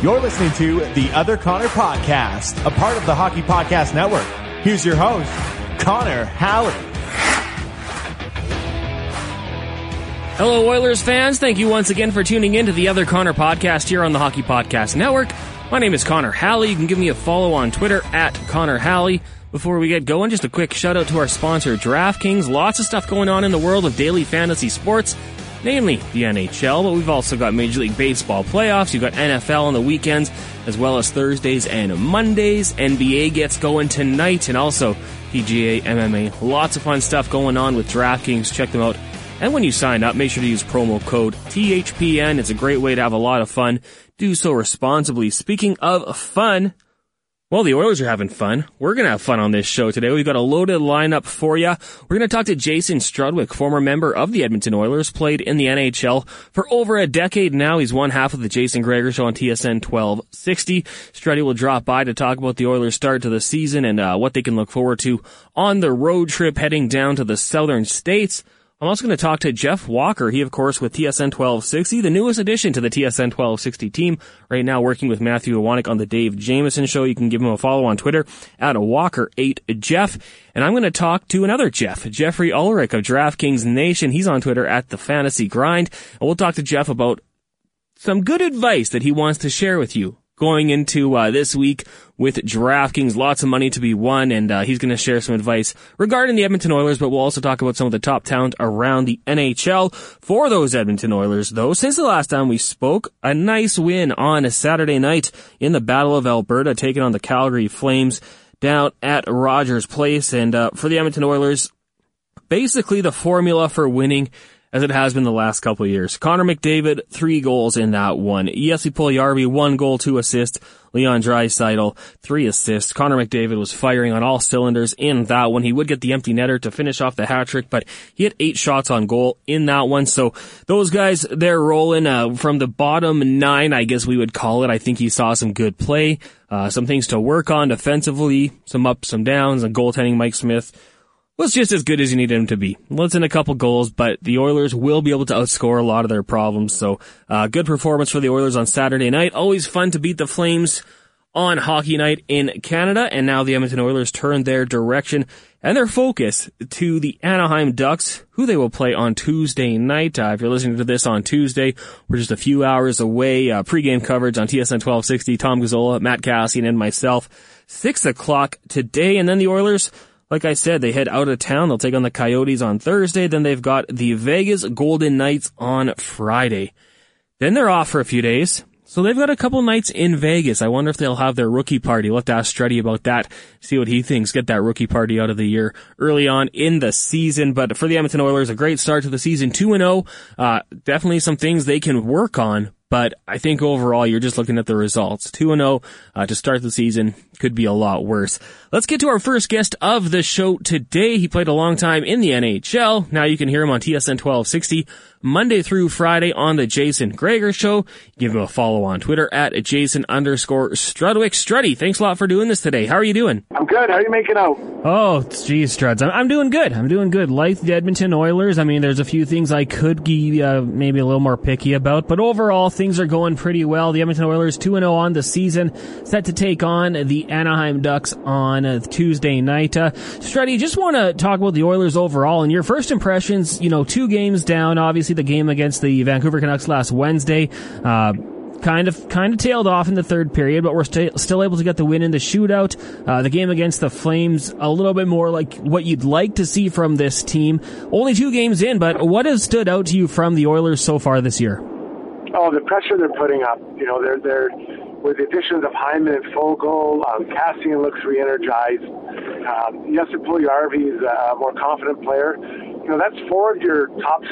You're listening to the Other Connor Podcast, a part of the Hockey Podcast Network. Here's your host, Connor Halley. Hello, Oilers fans. Thank you once again for tuning in to the Other Connor Podcast here on the Hockey Podcast Network. My name is Connor Halley. You can give me a follow on Twitter at Connor Halley. Before we get going, just a quick shout out to our sponsor, DraftKings. Lots of stuff going on in the world of daily fantasy sports namely the NHL, but we've also got Major League Baseball playoffs. You've got NFL on the weekends, as well as Thursdays and Mondays. NBA gets going tonight, and also PGA, MMA. Lots of fun stuff going on with DraftKings. Check them out. And when you sign up, make sure to use promo code THPN. It's a great way to have a lot of fun. Do so responsibly. Speaking of fun, well, the Oilers are having fun. We're going to have fun on this show today. We've got a loaded lineup for you. We're going to talk to Jason Strudwick, former member of the Edmonton Oilers, played in the NHL for over a decade now. He's one half of the Jason Gregor Show on TSN 1260. Struddy will drop by to talk about the Oilers' start to the season and uh, what they can look forward to on the road trip heading down to the southern states. I'm also going to talk to Geoff Walker. He, of course, with TSN 1260, the newest addition to the TSN 1260 team. Right now working with Matthew Iwanek on the Dave Jameson show. You can give him a follow on Twitter at Walker8Jeff. And I'm going to talk to another Jeff, Jeffrey Ulrich of DraftKings Nation. He's on Twitter at the Fantasy Grind. And we'll talk to Jeff about some good advice that he wants to share with you going into uh, this week with DraftKings. Lots of money to be won, and uh, he's going to share some advice regarding the Edmonton Oilers. But we'll also talk about some of the top talent around the NHL for those Edmonton Oilers. Though since the last time we spoke, a nice win on a Saturday night in the Battle of Alberta, taking on the Calgary Flames down at Rogers Place, and uh, for the Edmonton Oilers. Basically, the formula for winning as it has been the last couple years. Connor McDavid, three goals in that one. Jesse Puljujarvi, one goal, two assists. Leon Draisaitl, three assists. Connor McDavid was firing on all cylinders in that one. He would get the empty netter to finish off the hat trick, but he had eight shots on goal in that one. So those guys, they're rolling, uh, from the bottom nine, I guess we would call it. I think he saw some good play, uh, some things to work on defensively, some ups, some downs, and goaltending Mike Smith was just as good as you needed him to be. Let's in a couple goals, but the Oilers will be able to outscore a lot of their problems. So, uh, good performance for the Oilers on Saturday night. Always fun to beat the Flames on hockey night in Canada. And now the Edmonton Oilers turn their direction and their focus to the Anaheim Ducks, who they will play on Tuesday night. Uh, if you're listening to this on Tuesday, we're just a few hours away. Uh, pregame coverage on TSN 1260. Tom Gazzola, Matt Cassian, and myself. Six o'clock today, and then the Oilers like I said, they head out of town. They'll take on the Coyotes on Thursday. Then they've got the Vegas Golden Knights on Friday. Then they're off for a few days. So they've got a couple nights in Vegas. I wonder if they'll have their rookie party. We'll have to ask Struddy about that, see what he thinks, get that rookie party out of the year early on in the season. But for the Edmonton Oilers, a great start to the season, 2-0. Uh, definitely some things they can work on, but I think overall you're just looking at the results. 2-0 uh, to start the season could be a lot worse. Let's get to our first guest of the show today. He played a long time in the NHL. Now you can hear him on TSN 1260 Monday through Friday on the Jason Gregor Show. Give him a follow on Twitter at Jason underscore Strudwick. Struddy, thanks a lot for doing this today. How are you doing? I'm good. How are you making out? Oh, geez, Struds. I'm, I'm doing good. I'm doing good. Like the Edmonton Oilers, I mean, there's a few things I could be uh, maybe a little more picky about, but overall, things are going pretty well. The Edmonton Oilers 2-0 on the season, set to take on the Anaheim Ducks on Tuesday night. Uh, Struddy, just want to talk about the Oilers overall and your first impressions, you know, two games down, obviously obviously the game against the Vancouver Canucks last Wednesday. Uh, kind of kind of tailed off in the third period, but we're st- still able to get the win in the shootout. Uh, the game against the Flames, a little bit more like what you'd like to see from this team. Only two games in, but what has stood out to you from the Oilers so far this year? Oh, the pressure they're putting up. You know, they're they're with the additions of Hyman and Foegele, um, Kassian looks re-energized. Um, Jesse Puljujarvi is a more confident player. You know, that's four of your top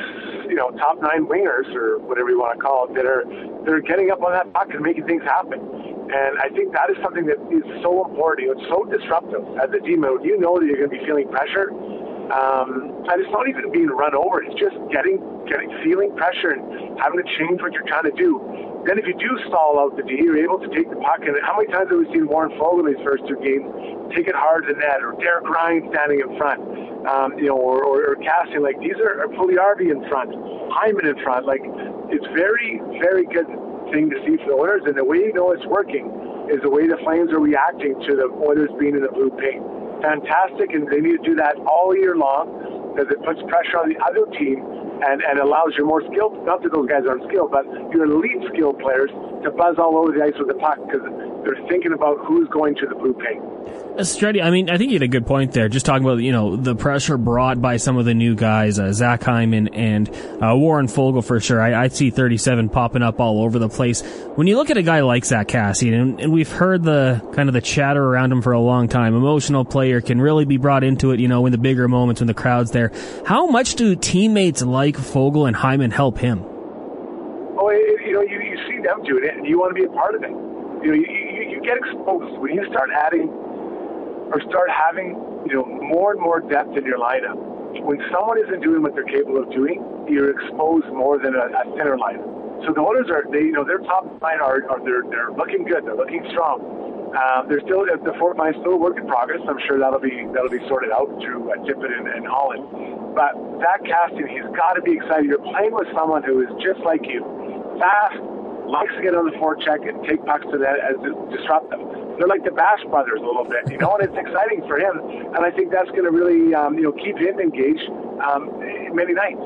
you know top nine wingers or whatever you want to call it that are that are getting up on that puck and making things happen. And I think that is something that is so important. It's so disruptive as a team. You know that you're going to be feeling pressure, um, and it's not even being run over. It's just getting getting feeling pressure and having to change what you're trying to do. Then if you do stall out the D, you're able to take the puck. And how many times have we seen Warren Foegele in his first two games take it hard to net, or Derek Ryan standing in front, um, you know, or, or, or Kassian? Like these are, are in front, Hyman in front. Like it's very, very good thing to see for the Oilers. And the way you know it's working is the way the Flames are reacting to the Oilers being in the blue paint. Fantastic, and they need to do that all year long because it puts pressure on the other team and, and allows your more skilled, not that those guys aren't skilled, but your elite skilled players to buzz all over the ice with the puck because they're thinking about who's going to the blue paint. Struddy, I mean, I think you had a good point there. Just talking about, you know, the pressure brought by some of the new guys, uh, Zach Hyman and uh, Warren Foegele for sure. I, I, see 37 popping up all over the place. When you look at a guy like Zach Kassian, and, and, we've heard the kind of the chatter around him for a long time, emotional player can really be brought into it, you know, in the bigger moments when the crowd's there. How much do teammates like Foegele and Hyman help him? Oh, you know, you, you see them doing it, and you want to be a part of it. You know, you, you, you get exposed when you start adding or start having, you know, more and more depth in your lineup. When someone isn't doing what they're capable of doing, you're exposed more than a, a center lineup. So the Oilers are, they, you know, their top line are, are they're, they're looking good. They're looking strong. Uh, they're still the fourth line still a work in progress. I'm sure that'll be that'll be sorted out through uh, Tippett and, and Holland. But Zach Kassian, he's got to be excited. You're playing with someone who is just like you, fast, likes to get on the forecheck and take pucks to that as disrupt them they're like the Bash brothers a little bit, you know, and it's exciting for him. And I think that's going to really, um, you know, keep him engaged um, many nights.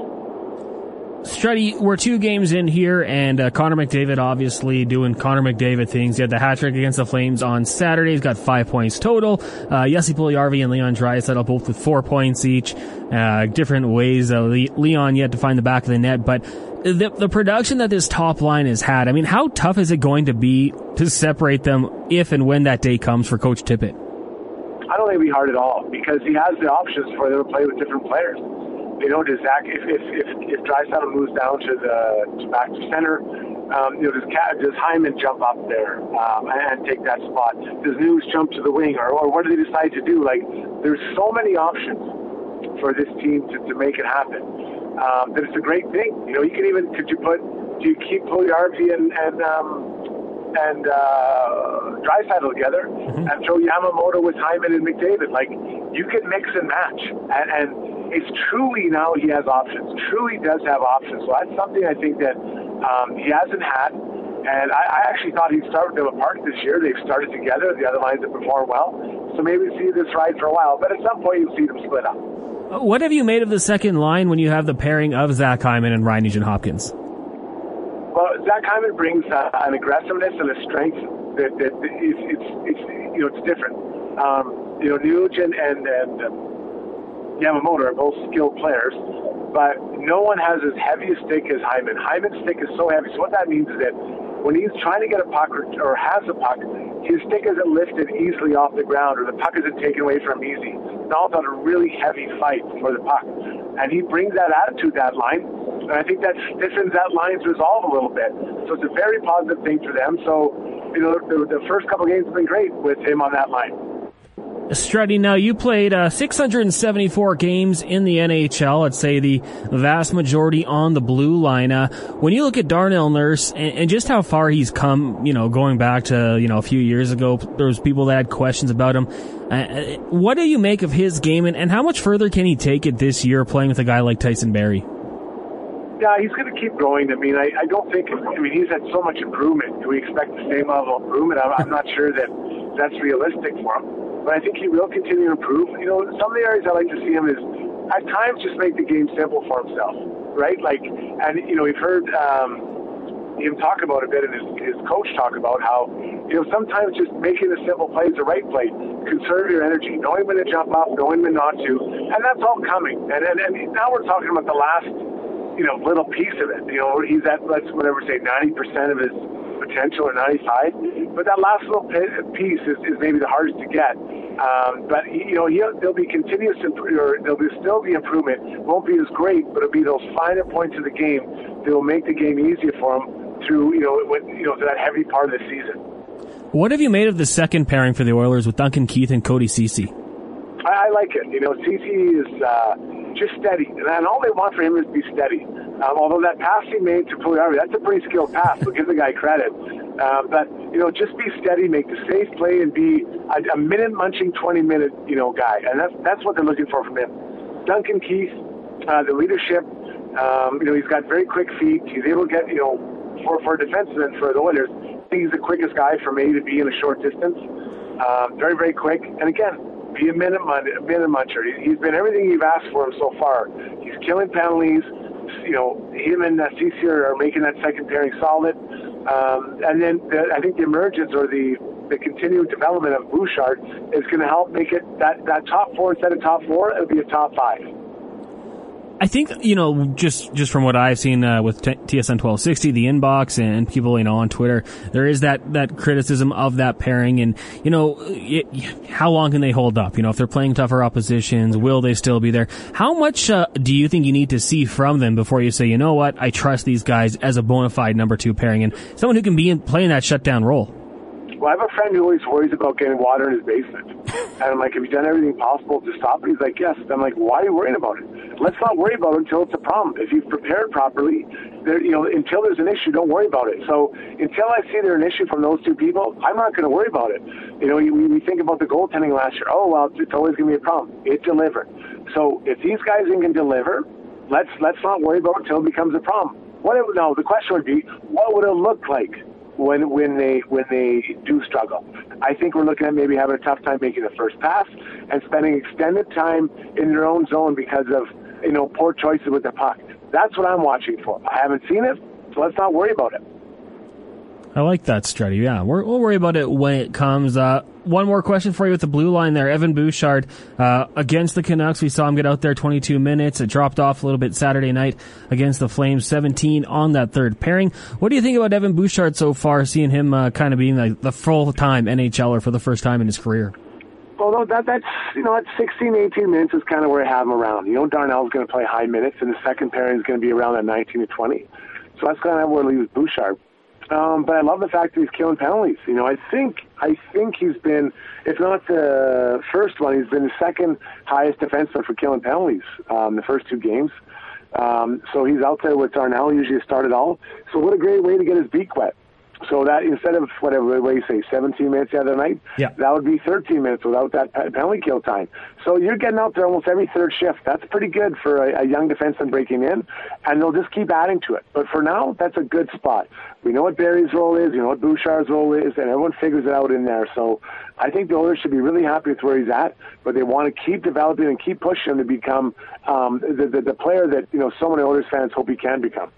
Struddy, we're two games in here, and uh, Connor McDavid obviously doing Connor McDavid things. He had the hat trick against the Flames on Saturday. He's got five points total. Uh, Puljujarvi and Leon Draisaitl both with four points each. Uh, different ways. Uh, Leon yet to find the back of the net, but the, the production that this top line has had, I mean, how tough is it going to be to separate them if and when that day comes for Coach Tippett? I don't think it'll be hard at all because he has the options for them to play with different players. You know, does Zach, if if if, if Draisaitl moves down to the to back to center, um, you know, does does Hyman jump up there um, and take that spot? Does Nuge jump to the wing, or, or what do they decide to do? Like, there's so many options for this team to, to make it happen um, that it's a great thing. You know, you can even could you put do you keep Puljujarvi and and um, and uh, Draisaitl together mm-hmm. and throw Yamamoto with Hyman and McDavid? Like you can mix and match, and, and it's truly now he has options. Truly does have options. So that's something I think that um, he hasn't had. And I, I actually thought he'd start with them apart this year. They've started together. The other lines have performed well. So maybe see this ride for a while. But at some point, you'll see them split up. What have you made of the second line when you have the pairing of Zach Hyman and Ryan Nugent Hopkins? Well, Zach Hyman brings uh, an aggressiveness and a strength that, that is, it's, it's, you know, it's different. Um, you know, Nugent and, and uh, Yamamoto are both skilled players, but no one has as heavy a stick as Hyman. Hyman's stick is so heavy. So what that means is that when he's trying to get a puck or, or has a puck, his stick isn't lifted easily off the ground or the puck isn't taken away from easy. All about a really heavy fight for the puck. And he brings that attitude that line. And I think that stiffens that line's resolve a little bit. So it's a very positive thing for them. So, you know, the, the first couple of games have been great with him on that line. Struddy, now you played uh, 674 games in the NHL. I'd say the vast majority on the blue line. Uh, when you look at Darnell Nurse and, and, just how far he's come, you know, going back to you know a few years ago, there was people that had questions about him. Uh, uh, what do you make of his game, and, and how much further can he take it this year, playing with a guy like Tyson Barrie? Yeah, he's going to keep growing. I mean, I, I don't think. I mean, he's had so much improvement. Do we expect the same level of improvement? I'm, I'm not sure that that's realistic for him but I think he will continue to improve. You know, some of the areas I like to see him is at times just make the game simple for himself, right? Like, and you know, we've heard um, him talk about a bit, and his, his coach talk about how you know sometimes just making a simple play is the right play. Conserve your energy, knowing when to jump off, knowing when not to, and that's all coming. And and, and now we're talking about the last you know little piece of it. You know, he's at let's whatever say ninety percent of his potential or 95. But that last little piece is, is maybe the hardest to get. Um, but you know, there'll be continuous or there'll be still be improvement. Won't be as great, but it'll be those finer points of the game that will make the game easier for him through you know you know that heavy part of the season. What have you made of the second pairing for the Oilers with Duncan Keith and Cody Ceci? I, I like it. You know, Ceci is uh, just steady, and all they want for him is to be steady. Um, although that pass he made to Puljujarvi, that's a pretty skilled pass. So give the guy credit. Uh, but you know, just be steady, make the safe play, and be a, a minute munching, twenty minute you know guy, and that's that's what they're looking for from him. Duncan Keith, uh, the leadership. Um, you know, he's got very quick feet. He's able to get you know for for defenseman for the Oilers. I think he's the quickest guy from A to B in a short distance. Um, very very quick, and again, be a minute, a minute muncher. He's been everything you've asked for him so far. He's killing penalties. You know, him and uh, Ceci are making that second pairing solid. Um, and then the, I think the emergence or the the continued development of Bouchard is going to help make it that, that top four instead of top four, it'll be a top five. I think you know just just from what I've seen uh, with T- TSN 1260, the inbox and people you know on Twitter, there is that that criticism of that pairing, and you know it, how long can they hold up? You know if they're playing tougher oppositions, will they still be there? How much uh, do you think you need to see from them before you say, you know what, I trust these guys as a bona fide number two pairing and someone who can be in, playing that shutdown role? Well, I have a friend who always worries about getting water in his basement. And I'm like, have you done everything possible to stop it? He's like, yes. I'm like, why are you worrying about it? Let's not worry about it until it's a problem. If you've prepared properly, there, you know, until there's an issue, don't worry about it. So until I see there's an issue from those two people, I'm not going to worry about it. You know, we, we think about the goaltending last year. Oh, well, it's always going to be a problem. It delivered. So if these guys can deliver, let's let's not worry about it until it becomes a problem. What it, no, the question would be, what would it look like when when they when they do struggle. I think we're looking at maybe having a tough time making the first pass and spending extended time in their own zone because of you know poor choices with the puck. That's what I'm watching for. I haven't seen it, so let's not worry about it. I like that, Strutty. Yeah, we will worry about it when it comes. Uh, one more question for you with the blue line there. Evan Bouchard uh, against the Canucks. We saw him get out there 22 minutes. It dropped off a little bit Saturday night against the Flames, 17 on that third pairing. What do you think about Evan Bouchard so far, seeing him uh, kind of being the full-time NHLer for the first time in his career? Well, that, that's, you know, at 16, 18 minutes is kind of where I have him around. You know, Darnell's going to play high minutes, and the second pairing is going to be around at 19 to 20. So that's kind of where I leave Bouchard. Um, but I love the fact that he's killing penalties. You know, I think I think he's been, if not the first one, he's been the second highest defenseman for killing penalties um, the first two games. Um, so he's out there with Darnell, usually started all. So what a great way to get his beak wet. So that instead of whatever what you say, 17 minutes the other night, yeah. that would be 13 minutes without that penalty kill time. So you're getting out there almost every third shift. That's pretty good for a, a young defenseman breaking in, and they'll just keep adding to it. But for now, that's a good spot. We know what Barrie's role is, you know what Bouchard's role is, and everyone figures it out in there. So I think the Oilers should be really happy with where he's at, but they want to keep developing and keep pushing him to become um, the, the the player that you know so many Oilers fans hope he can become.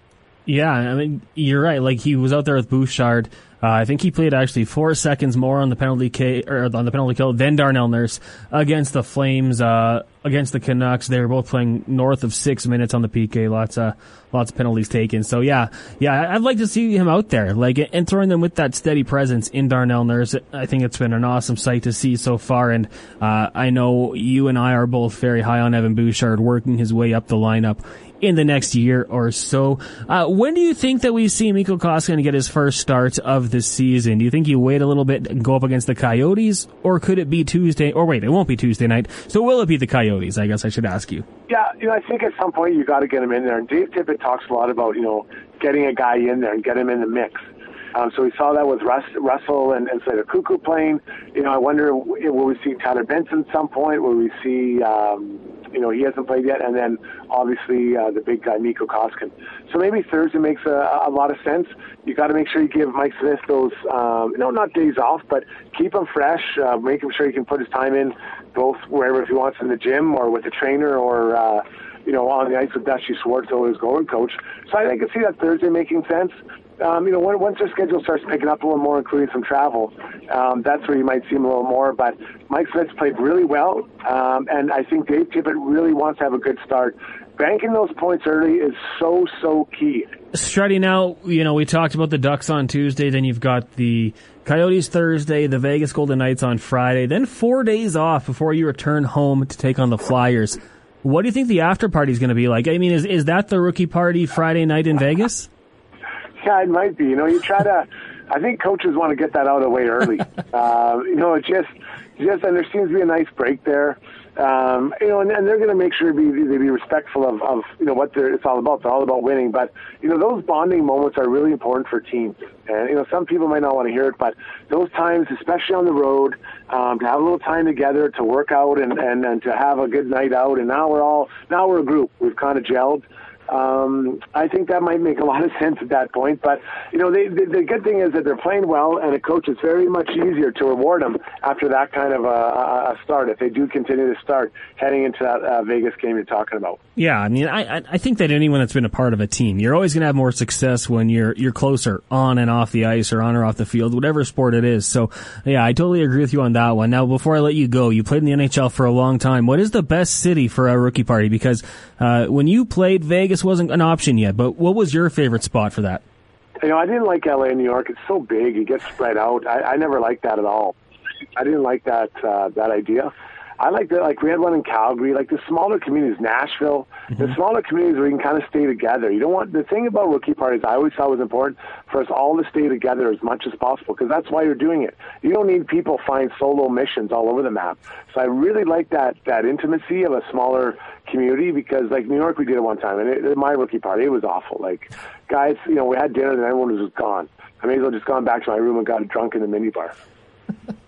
Yeah, I mean, you're right. Like he was out there with Bouchard. Uh, I think he played actually four seconds more on the penalty K, or on the penalty kill than Darnell Nurse against the Flames. Uh, against the Canucks, they were both playing north of six minutes on the PK. Lots of lots of penalties taken. So yeah, yeah, I'd like to see him out there, like and throwing them with that steady presence in Darnell Nurse. I think it's been an awesome sight to see so far, and uh, I know you and I are both very high on Evan Bouchard working his way up the lineup in the next year or so. Uh, when do you think that we see Mikko Koskinen get his first start of the season? Do you think you wait a little bit and go up against the Coyotes, or could it be Tuesday? Or wait, it won't be Tuesday night. So will it be the Coyotes? I guess I should ask you. Yeah, you know, I think at some point you got to get him in there. And Dave Tippett talks a lot about you know getting a guy in there and get him in the mix. Um, so we saw that with Russ, Russell and, and Slater Koekkoek playing. You know, I wonder will we see Tyler Benson at some point? Will we see um, you know, he hasn't played yet, and then obviously uh, the big guy Mikko Koskinen. So maybe Thursday makes a, a lot of sense. You got to make sure you give Mike Smith those, um, no, not days off, but keep him fresh. Uh, make him sure he can put his time in, both wherever he wants in the gym or with the trainer or. Uh, you know, on the ice with Dusty Schwartz, his goalie coach. So I, think I can see that Thursday making sense um, you know, once their schedule starts picking up a little more, including some travel, um, that's where you might see him a little more. But Mike Smith's played really well, um, and I think Dave Tippett really wants to have a good start. Banking those points early is so, so key. Strutty, now, you know, we talked about the Ducks on Tuesday, then you've got the Coyotes Thursday, the Vegas Golden Knights on Friday, then four days off before you return home to take on the Flyers. What do you think the after party is going to be like? I mean, is, is that the rookie party Friday night in Vegas? Yeah, it might be. You know, you try to. I think coaches want to get that out of the way early. uh, you know, it just, just, and there seems to be a nice break there. Um, you know, and, and they're going to make sure they be, they be respectful of, of, you know, what it's all about. It's all about winning. But, you know, those bonding moments are really important for teams. And, you know, some people might not want to hear it, but those times, especially on the road, um, to have a little time together to work out and, and, and to have a good night out. And now we're all, now we're a group. We've kind of gelled. Um, I think that might make a lot of sense at that point. But you know, they, they, the good thing is that they're playing well, and a coach is very much easier to reward them after that kind of a, a start if they do continue to start heading into that uh, Vegas game you're talking about. Yeah, I mean, I I think that anyone that's been a part of a team, you're always going to have more success when you're you're closer on and off the ice or on or off the field, whatever sport it is. So, yeah, I totally agree with you on that one. Now, before I let you go, you played in the NHL for a long time. What is the best city for a rookie party? Because uh, when you played, Vegas wasn't an option yet. But what was your favorite spot for that? You know, I didn't like LA and New York. It's so big; it gets spread out. I, I never liked that at all. I didn't like that uh, that idea. I like the like we had one in Calgary, like the smaller communities, Nashville, mm-hmm. the smaller communities where you can kind of stay together. You don't want the thing about rookie parties. I always thought was important for us all to stay together as much as possible because that's why you're doing it. You don't need people find solo missions all over the map. So I really like that that intimacy of a smaller community because like New York, we did it one time, and it, my rookie party, it was awful. Like guys, you know, we had dinner and everyone was just gone. I may as well just gone back to my room and got drunk in the minibar.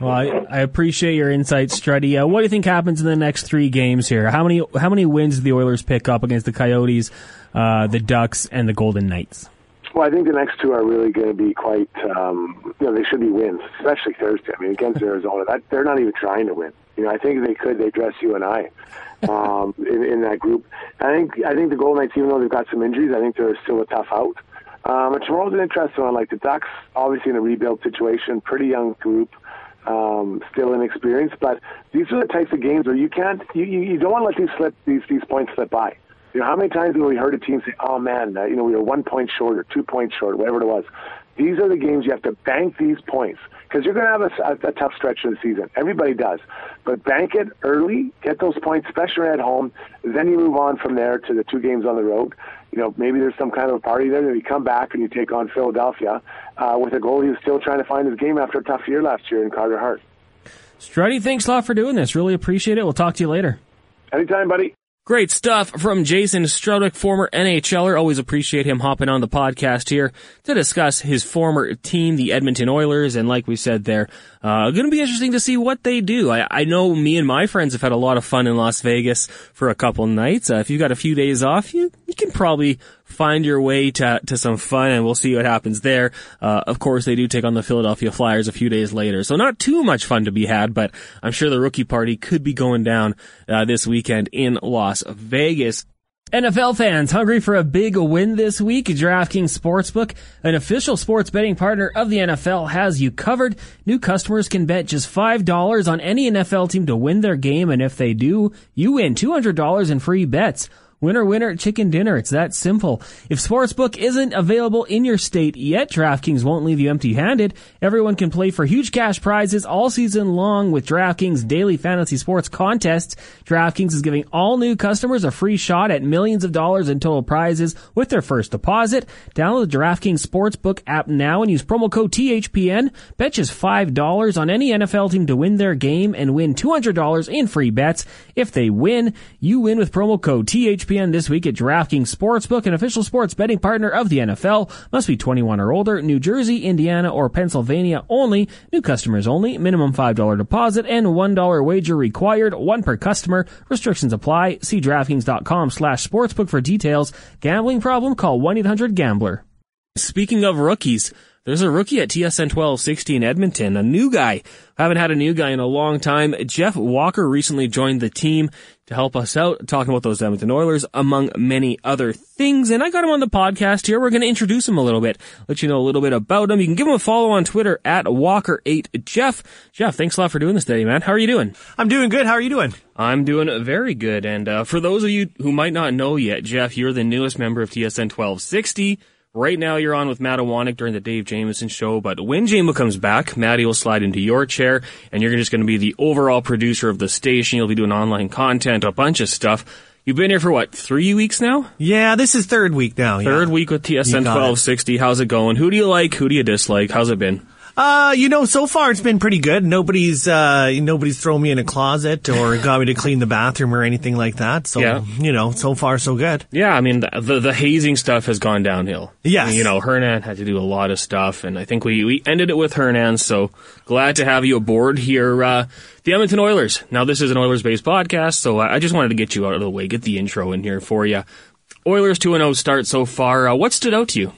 Well, I, I, appreciate your insights, Struddy. Uh, what do you think happens in the next three games here? How many how many wins do the Oilers pick up against the Coyotes, uh, the Ducks, and the Golden Knights? Well, I think the next two are really going to be quite. Um, you know, they should be wins, especially Thursday. I mean, against Arizona, that they're not even trying to win. You know, I think they could. They dress you and I um, in, in that group. I think. I think the Golden Knights, even though they've got some injuries, I think they're still a tough out. Um, tomorrow's an interesting one. Like the Ducks, obviously in a rebuild situation, pretty young group um, still inexperienced. But these are the types of games where you can't, you, you, don't want to let these slip, these these points slip by. You know, how many times have we heard a team say, "Oh man, uh, you know, we were one point short or two points short, whatever it was." These are the games you have to bank these points because you're going to have a, a, a tough stretch of the season. Everybody does, but bank it early, get those points, especially at home. Then you move on from there to the two games on the road. You know, maybe there's some kind of a party there. Then you come back and you take on Philadelphia uh, with a goalie who's still trying to find his game after a tough year last year in Carter Hart. Struddy, thanks a lot for doing this. Really appreciate it. We'll talk to you later. Anytime, buddy. Great stuff from Jason Strudwick, former NHLer. Always appreciate him hopping on the podcast here to discuss his former team, the Edmonton Oilers. And like we said there, uh, to be interesting to see what they do. I, I, know me and my friends have had a lot of fun in Las Vegas for a couple nights. Uh, if you've got a few days off, you, you can probably find your way to, to some fun and we'll see what happens there. Uh, of course, they do take on the Philadelphia Flyers a few days later. So not too much fun to be had, but I'm sure the rookie party could be going down, uh, this weekend in Las Vegas. NFL fans hungry for a big win this week? DraftKings Sportsbook, an official sports betting partner of the NFL, has you covered. New customers can bet just $5 on any NFL team to win their game, and if they do, you win $200 in free bets. Winner, winner, chicken dinner. It's that simple. If Sportsbook isn't available in your state yet, DraftKings won't leave you empty handed. Everyone can play for huge cash prizes all season long with DraftKings daily fantasy sports contests. DraftKings is giving all new customers a free shot at millions of dollars in total prizes with their first deposit. Download the DraftKings Sportsbook app now and use promo code THPN. Bet just $5 on any NFL team to win their game and win $200 in free bets. If they win, you win with promo code THPN ESPN this week at DraftKings Sportsbook, an official sports betting partner of the NFL. Must be 21 or older. New Jersey, Indiana, or Pennsylvania only. New customers only. Minimum $5 deposit and $1 wager required. One per customer. Restrictions apply. See DraftKings.com slash sportsbook for details. Gambling problem? Call 1-800-GAMBLER. Speaking of rookies, there's a rookie at TSN 1260 in Edmonton, a new guy. Haven't had a new guy in a long time. Geoff Walker recently joined the team to help us out, talking about those Edmonton Oilers, among many other things. And I got him on the podcast here. We're going to introduce him a little bit, let you know a little bit about him. You can give him a follow on Twitter at Walker8Jeff. Geoff, thanks a lot for doing this today, man. How are you doing? I'm doing good. How are you doing? I'm doing very good. And uh, for those of you who might not know yet, Geoff, you're the newest member of TSN 1260. Right now you're on with Matt Iwanek during the Dave Jameson show, but when Jamo comes back, Matty will slide into your chair and you're just going to be the overall producer of the station. You'll be doing online content, a bunch of stuff. You've been here for what, three weeks now? Yeah, this is third week now. Third yeah. week with TSN 1260. It. How's it going? Who do you like? Who do you dislike? How's it been? Uh, you know, so far it's been pretty good. Nobody's, uh, nobody's thrown me in a closet or got me to clean the bathroom or anything like that. So, yeah. you know, so far so good. Yeah, I mean, the, the, the hazing stuff has gone downhill. Yeah. You know, Hernan had to do a lot of stuff, and I think we, we ended it with Hernan, so glad to have you aboard here. Uh, the Edmonton Oilers. Now, this is an Oilers-based podcast, so I just wanted to get you out of the way, get the intro in here for you. Oilers 2 0 start so far. Uh, what stood out to you?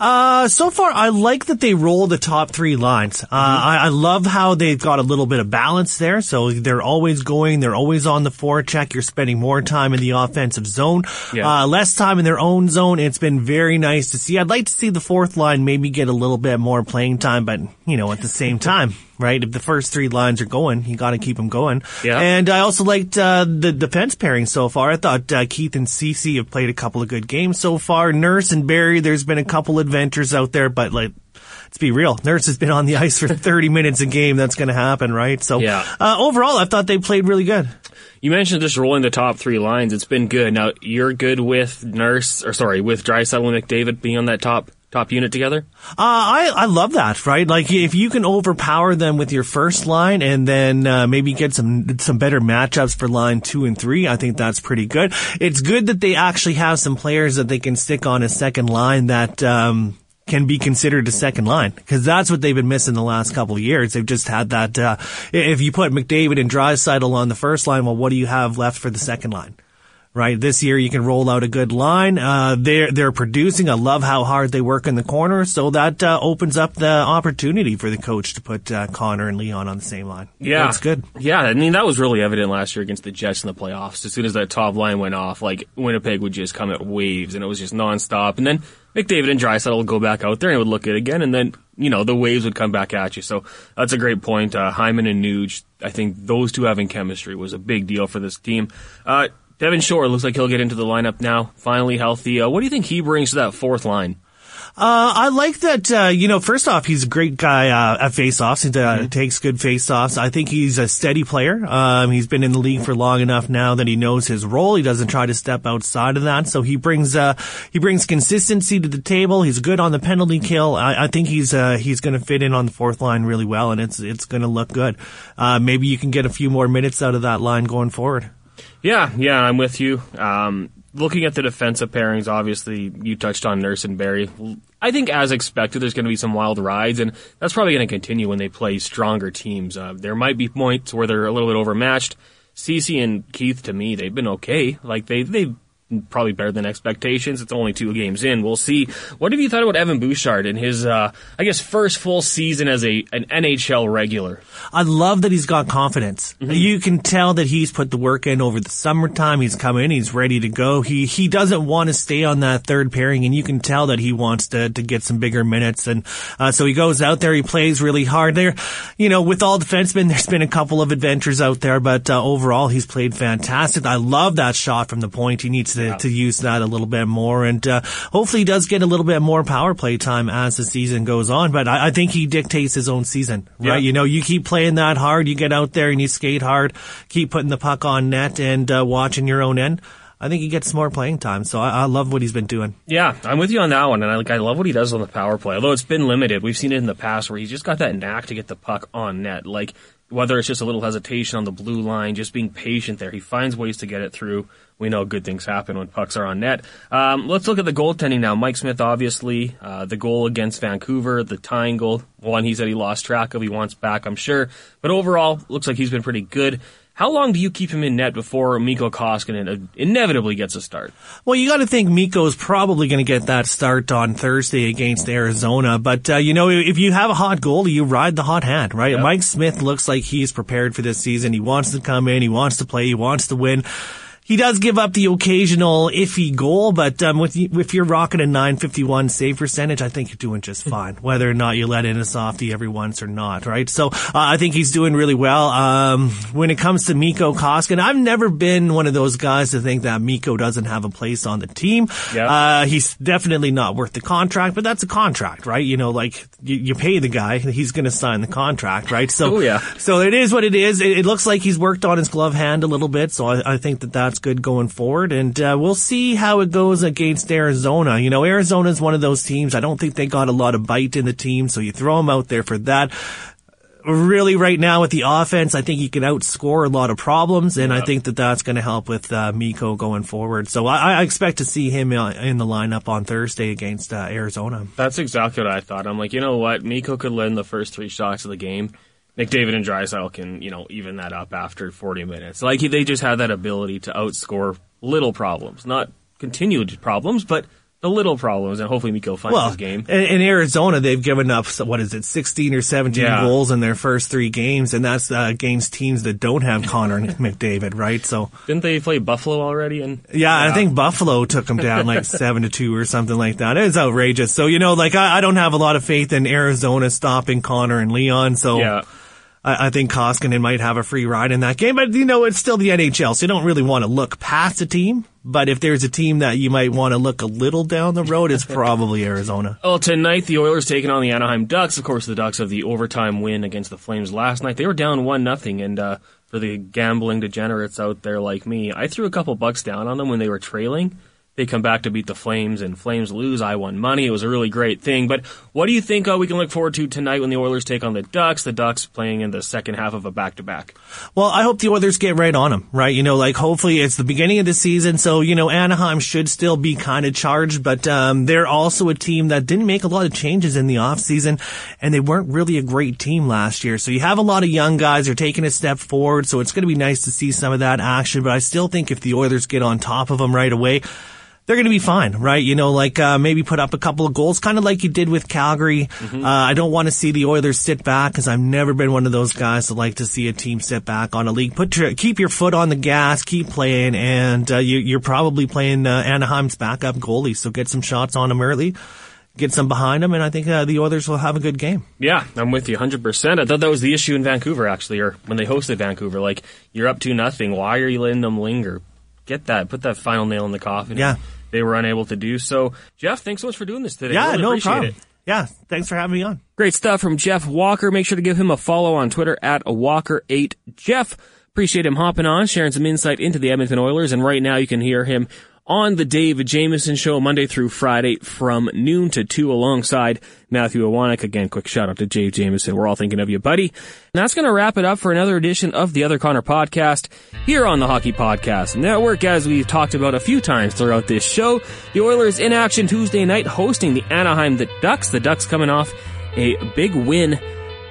Uh, so far, I like that they roll the top three lines. Uh, mm-hmm. I, I, love how they've got a little bit of balance there. So they're always going, they're always on the forecheck. You're spending more time in the offensive zone, yeah. uh, less time in their own zone. It's been very nice to see. I'd like to see the fourth line maybe get a little bit more playing time, but you know, at the same time, right? If the first three lines are going, you got to keep them going. Yeah. And I also liked uh, the defense pairing so far. I thought uh, Keith and Ceci have played a couple of good games so far. Nurse and Barrie, there's been a couple adventures out there, but like let's be real. Nurse has been on the ice for 30 minutes a game. That's going to happen, right? So, yeah. uh, overall, I thought they played really good. You mentioned just rolling the top three lines. It's been good. Now, you're good with Nurse, or sorry, with Draisaitl and McDavid being on that top top unit together? Uh, I I love that. Right, like if you can overpower them with your first line and then uh, maybe get some some better matchups for line two and three, I think that's pretty good. It's good that they actually have some players that they can stick on a second line that. Um, can be considered a second line because that's what they've been missing the last couple of years. They've just had that. Uh, if you put McDavid and Draisaitl on the first line, well, what do you have left for the second line? Right? This year you can roll out a good line. Uh, they're, they're producing. I love how hard they work in the corner. So that, uh, opens up the opportunity for the coach to put, uh, Connor and Leon on the same line. Yeah. That's good. Yeah. I mean, that was really evident last year against the Jets in the playoffs. As soon as that top line went off, like Winnipeg would just come at waves and it was just nonstop. And then McDavid and Draisaitl would go back out there and would look at it again and then, you know, the waves would come back at you. So that's a great point. Uh, Hyman and Nuge, I think those two having chemistry was a big deal for this team. Devin Shore looks like he'll get into the lineup now, finally healthy. Uh, what do you think he brings to that fourth line? Uh, I like that, uh, you know, first off, he's a great guy, uh, at face-offs. He uh, mm-hmm. takes good face-offs. I think he's a steady player. Um, he's been in the league for long enough now that he knows his role. He doesn't try to step outside of that. So he brings, uh, he brings consistency to the table. He's good on the penalty kill. I, I think he's, uh, he's going to fit in on the fourth line really well and it's, it's going to look good. maybe you can get a few more minutes out of that line going forward. Yeah, yeah, I'm with you. Um, looking at the defensive pairings, obviously you touched on Nurse and Barrie. I think, as expected, there's going to be some wild rides, and that's probably going to continue when they play stronger teams. Uh, there might be points where they're a little bit overmatched. Ceci and Keith, to me, they've been okay. Like they they've probably better than expectations. It's only two games in. We'll see. What have you thought about Evan Bouchard in his, uh, I guess, first full season as a an NHL regular? I love that he's got confidence. Mm-hmm. You can tell that he's put the work in over the summertime. He's come in. He's ready to go. He he doesn't want to stay on that third pairing, and you can tell that he wants to to get some bigger minutes. And uh, so he goes out there. He plays really hard there. You know, with all defensemen, there's been a couple of adventures out there, but uh, overall, he's played fantastic. I love that shot from the point. He needs to to, yeah. to use that a little bit more. And uh, hopefully he does get a little bit more power play time as the season goes on. But I, I think he dictates his own season, right? Yeah. You know, you keep playing that hard, you get out there and you skate hard, keep putting the puck on net and uh, watching your own end. I think he gets more playing time. So I, I, love what he's been doing. Yeah, I'm with you on that one, and I like I love what he does on the power play. Although it's been limited, we've seen it in the past where he's just got that knack to get the puck on net. Like whether it's just a little hesitation on the blue line, just being patient there, he finds ways to get it through we know good things happen when pucks are on net. Um, let's look at the goaltending now. Mike Smith, obviously, uh, the goal against Vancouver, the tying goal, one he said he lost track of. He wants back, I'm sure. But overall, looks like he's been pretty good. How long do you keep him in net before Mikko Koskinen inevitably gets a start? Well, you got to think Mikko's probably going to get that start on Thursday against Arizona. But uh, you know, if you have a hot goalie, you ride the hot hand, right? Yep. Mike Smith looks like he's prepared for this season. He wants to come in. He wants to play. He wants to win. He does give up the occasional iffy goal, but um, with if you're rocking a 951 save percentage, I think you're doing just fine, whether or not you let in a softie every once or not, right? So uh, I think he's doing really well. Um, when it comes to Mikko Koskinen, I've never been one of those guys to think that Mikko doesn't have a place on the team. Yep. Uh, he's definitely not worth the contract, but that's a contract, right? You know, like you, you pay the guy, he's going to sign the contract, right? So, oh, yeah. so it is what it is. It, it, looks like he's worked on his glove hand a little bit, so I, I think that that's good going forward. And uh, we'll see how it goes against Arizona. You know, Arizona is one of those teams. I don't think they got a lot of bite in the team, so you throw them out there for that. Really, right now with the offense, I think he can outscore a lot of problems, and I think that that's going to help with uh, Mikko going forward. So I, I, expect to see him uh, in the lineup on Thursday against uh, Arizona. That's exactly what I thought. I'm like, you know what, Mikko could win the first three shots of the game McDavid and Draisaitl can, you know, even that up after 40 minutes. Like they just have that ability to outscore little problems, not continued problems, but the little problems, and hopefully Mikko finds Well, his game. in, Arizona, they've given up what is it, sixteen or seventeen Yeah. goals in their first three games, and that's uh, against teams that don't have Connor and McDavid, right? So Didn't they play Buffalo already? And yeah, I think Buffalo took them down like seven to two or something like that. It's outrageous. So you know, like I, I don't have a lot of faith in Arizona stopping Connor and Leon. So yeah, I, I think Koskinen might have a free ride in that game, but you know, it's still the NHL, so you don't really want to look past a team. But if there's a team that you might want to look a little down the road, it's probably Arizona. Well, tonight the Oilers taking on the Anaheim Ducks. Of course, the Ducks of the overtime win against the Flames last night. They were down one nothing, and uh, for the gambling degenerates out there like me, I threw a couple bucks down on them when they were trailing. They come back to beat the Flames, and Flames lose. I won money. It was a really great thing. But what do you think uh, we can look forward to tonight when the Oilers take on the Ducks? The Ducks playing in the second half of a back to back. Well, I hope the Oilers get right on them, right? You know, like hopefully it's the beginning of the season, so you know Anaheim should still be kind of charged, but um, they're also a team that didn't make a lot of changes in the offseason, and they weren't really a great team last year. So you have a lot of young guys are taking a step forward, so it's going to be nice to see some of that action. But I still think if the Oilers get on top of them right away. They're going to be fine, right? You know, like uh, maybe put up a couple of goals, kind of like you did with Calgary. Uh, I don't want to see the Oilers sit back because I've never been one of those guys that like to see a team sit back on a league. Put your, keep your foot on the gas, keep playing, and uh, you, you're probably playing uh, Anaheim's backup goalie, so get some shots on them early, get some behind them, and I think uh, the Oilers will have a good game. Yeah, I'm with you 100%. I thought that was the issue in Vancouver, actually, or when they hosted Vancouver. Like, you're up to nothing. Why are you letting them linger? Get that. Put that final nail in the coffin. Yeah. They were unable to do so. Geoff, thanks so much for doing this today. Yeah, Really no appreciate problem. It. Yeah, thanks for having me on. Great stuff from Geoff Walker. Make sure to give him a follow on Twitter at Walker8Jeff. Appreciate him hopping on, sharing some insight into the Edmonton Oilers. And right now you can hear him on the David Jameson Show Monday through Friday from noon to 2 alongside Matthew Iwanek. Again, quick shout out to Dave Jameson. We're all thinking of you, buddy. And that's going to wrap it up for another edition of the Other Connor podcast here on the Hockey Podcast Network. As we've talked about a few times throughout this show, the Oilers in action Tuesday night hosting the Anaheim the Ducks. The Ducks coming off a big win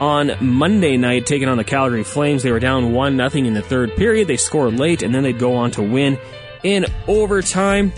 on Monday night, taking on the Calgary Flames. They were down one nothing in the third period. They scored late, and then they'd go on to win in overtime.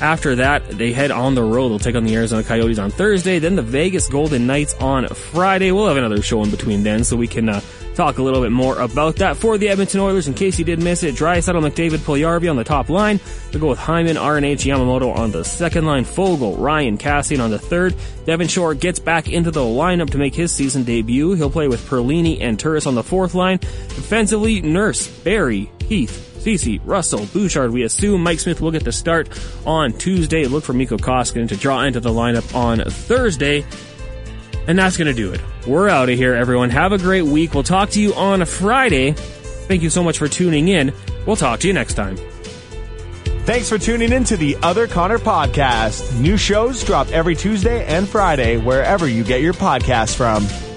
After that, they head on the road. They'll take on the Arizona Coyotes on Thursday, then the Vegas Golden Knights on Friday. We'll have another show in between then, so we can uh, talk a little bit more about that. For the Edmonton Oilers, in case you did miss it, Dry Draisaitl, McDavid, Puljujärvi on the top line. They'll go with Hyman, RNH, Yamamoto on the second line, Foegele, Ryan, Kassian on the third. Devin Shore gets back into the lineup to make his season debut. He'll play with Perlini and Turris on the fourth line. Defensively, Nurse, Barrie, Keith, Ceci, Russell, Bouchard. We assume Mike Smith will get the start on Tuesday. Look for Mikko Koskinen to draw into the lineup on Thursday. And that's going to do it. We're out of here, everyone. Have a great week. We'll talk to you on Friday. Thank you so much for tuning in. We'll talk to you next time. Thanks for tuning in to the Other Connor podcast. New shows drop every Tuesday and Friday wherever you get your podcasts from.